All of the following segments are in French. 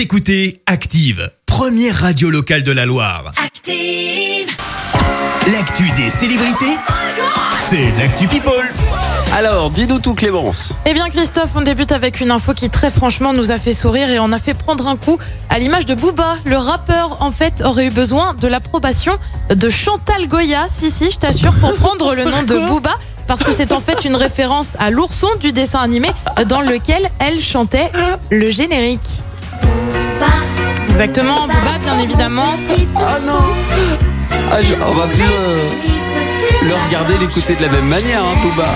Vous écoutez Active, première radio locale de la Loire. Active. L'actu des célébrités, c'est l'actu People. Alors, dis-nous tout Clémence. Eh bien Christophe, on débute avec une info qui très franchement nous a fait sourire et on a fait prendre un coup à l'image de Booba. Le rappeur en fait aurait eu besoin de l'approbation de Chantal Goya, si si je t'assure, pour prendre le nom de Booba. Parce que c'est en fait une référence à l'ourson du dessin animé dans lequel elle chantait le générique. Exactement, Booba bien évidemment. Ah non ah, je- On va plus euh, le regarder, l'écouter de la même manière, hein, Booba.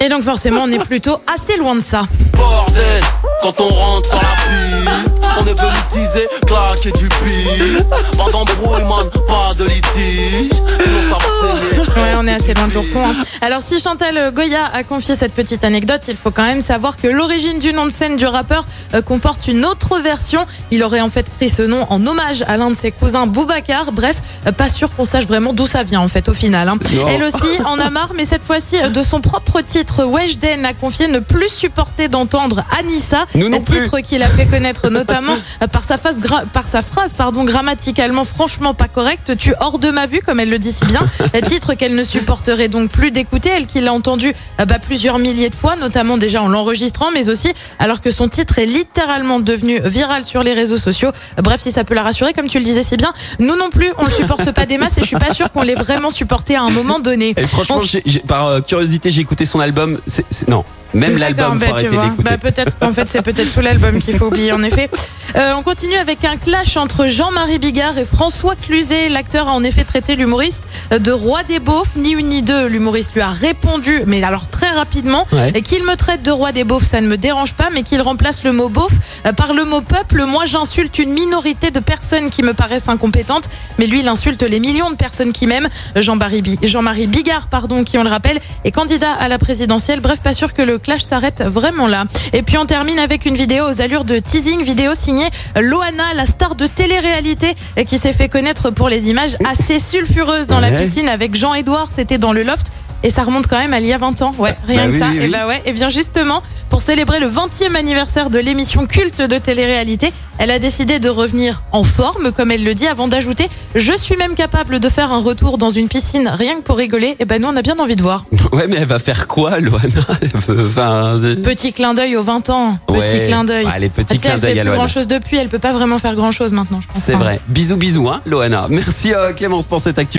Et donc forcément on est plutôt assez loin de ça. Bordel, quand on rentre sur la piste, on est venu teaser, claquer du pire. Pas d'embrouille, man, pas de litige. Sinon ça va saigner. Ouais, on est assez loin de l'ourson. hein. Alors, si Chantal Goya a confié cette petite anecdote, il faut quand même savoir que l'origine du nom de scène du rappeur euh, comporte une autre version. Il aurait en fait pris ce nom en hommage à l'un de ses cousins, Boubacar. Bref, euh, pas sûr qu'on sache vraiment d'où ça vient en fait au final. hein. Elle aussi en a marre, mais cette fois-ci euh, de son propre titre. Weshden a confié ne plus supporter d'entendre Anissa, Nous non titre qu'il a fait connaître notamment euh, par sa, par phrase pardon, grammaticalement franchement pas correcte. Tu hors de ma vue, comme elle le dit si bien. Euh, titre qu'elle ne supporterait donc plus d'écouter, elle qui l'a entendu euh, bah, plusieurs milliers de fois, notamment déjà en l'enregistrant, mais aussi alors que son titre est littéralement devenu viral sur les réseaux sociaux. Euh, Bref, si ça peut la rassurer, comme tu le disais si bien, nous non plus, on le supporte pas des masses et je suis pas sûre qu'on l'ait vraiment supporté à un moment donné. Et franchement, On- par euh, curiosité, j'ai écouté son album. Non, même l'album, bah. Bah, peut-être qu'en fait c'est peut-être tout l'album qu'il faut oublier en effet. Euh, on continue avec un clash entre Jean-Marie Bigard et François Cluzet. L'acteur a en effet traité l'humoriste de roi des beaufs, ni une ni deux. L'humoriste lui a répondu, mais alors très rapidement, Ouais. et qu'il me traite de roi des beaufs, ça ne me dérange pas, mais qu'il remplace le mot beauf euh, par le mot peuple. Moi, j'insulte une minorité de personnes qui me paraissent incompétentes, mais lui, il insulte les millions de personnes qui m'aiment. Jean-Marie Bigard, pardon, qui on le rappelle, est candidat à la présidentielle. Bref, pas sûr que le clash s'arrête vraiment là. Et puis on termine avec une vidéo aux allures de teasing, vidéo signée Loana, la star de télé-réalité, qui s'est fait connaître pour les images assez sulfureuses dans la piscine avec Jean-Edouard. C'était dans le loft. Et ça remonte quand même à il y a 20 ans. Ouais, rien Bah que oui, ça. oui, Et oui. bah ouais. Et bien justement, pour célébrer le 20e anniversaire de l'émission culte de télé-réalité, elle a décidé de revenir en forme, comme elle le dit, avant d'ajouter Je suis même capable de faire un retour dans une piscine rien que pour rigoler. Et ben nous, on a bien envie de voir. Ouais, mais elle va faire quoi, Loana? Enfin, Petit clin d'œil aux 20 ans. Petit Ouais. clin d'œil. Ah, les petits clins d'œil fait à plus Loana. grand chose depuis, elle peut pas vraiment faire grand chose maintenant. C'est vrai. Bisous, bisous, hein, Loana. Merci euh, Clémence pour cette actu.